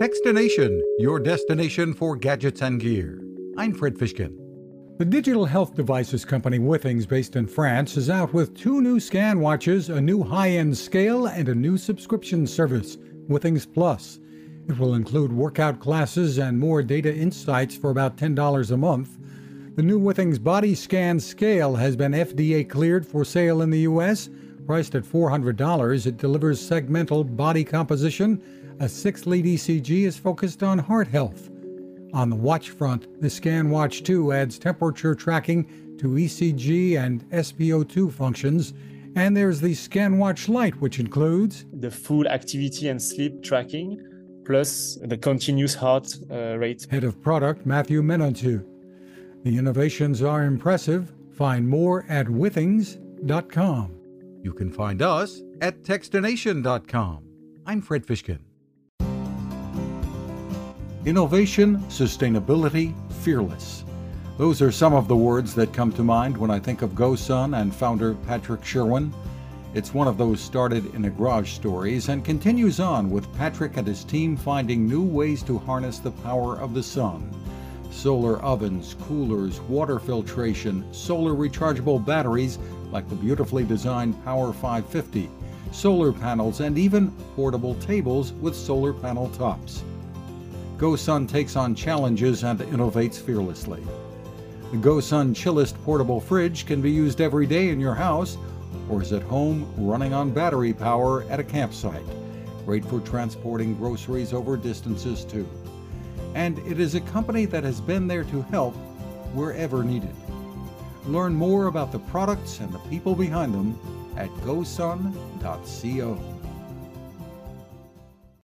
Techstination, your destination for gadgets and gear. I'm Fred Fishkin. The digital health devices company Withings, based in France, is out with two new ScanWatches, a new high end scale, and a new subscription service, Withings Plus. It will include workout classes and more data insights for about $10 a month. The new Withings Body Scan Scale has been FDA cleared for sale in the U.S. Priced at $400, it delivers segmental body composition a six lead ECG is focused on heart health. On the watch front, the ScanWatch 2 adds temperature tracking to ECG and SpO2 functions, and there's the ScanWatch Light, which includes the full activity and sleep tracking, plus the continuous heart uh, rate. Head of product Matthew Menanteau. The innovations are impressive. Find more at withings.com. You can find us at techstination.com. I'm Fred Fishkin. Innovation, sustainability, fearless. Those are some of the words that come to mind when I think of GoSun and founder Patrick Sherwin. It's one of those started in a garage stories and continues on with Patrick and his team finding new ways to harness the power of the sun. Solar ovens, coolers, water filtration, solar rechargeable batteries like the beautifully designed Power 550, solar panels, and even portable tables with solar panel tops. GoSun takes on challenges and innovates fearlessly. The GoSun Chillest portable fridge can be used every day in your house or is at home running on battery power at a campsite. Great for transporting groceries over distances too. And it is a company that has been there to help wherever needed. Learn more about the products and the people behind them at gosun.co.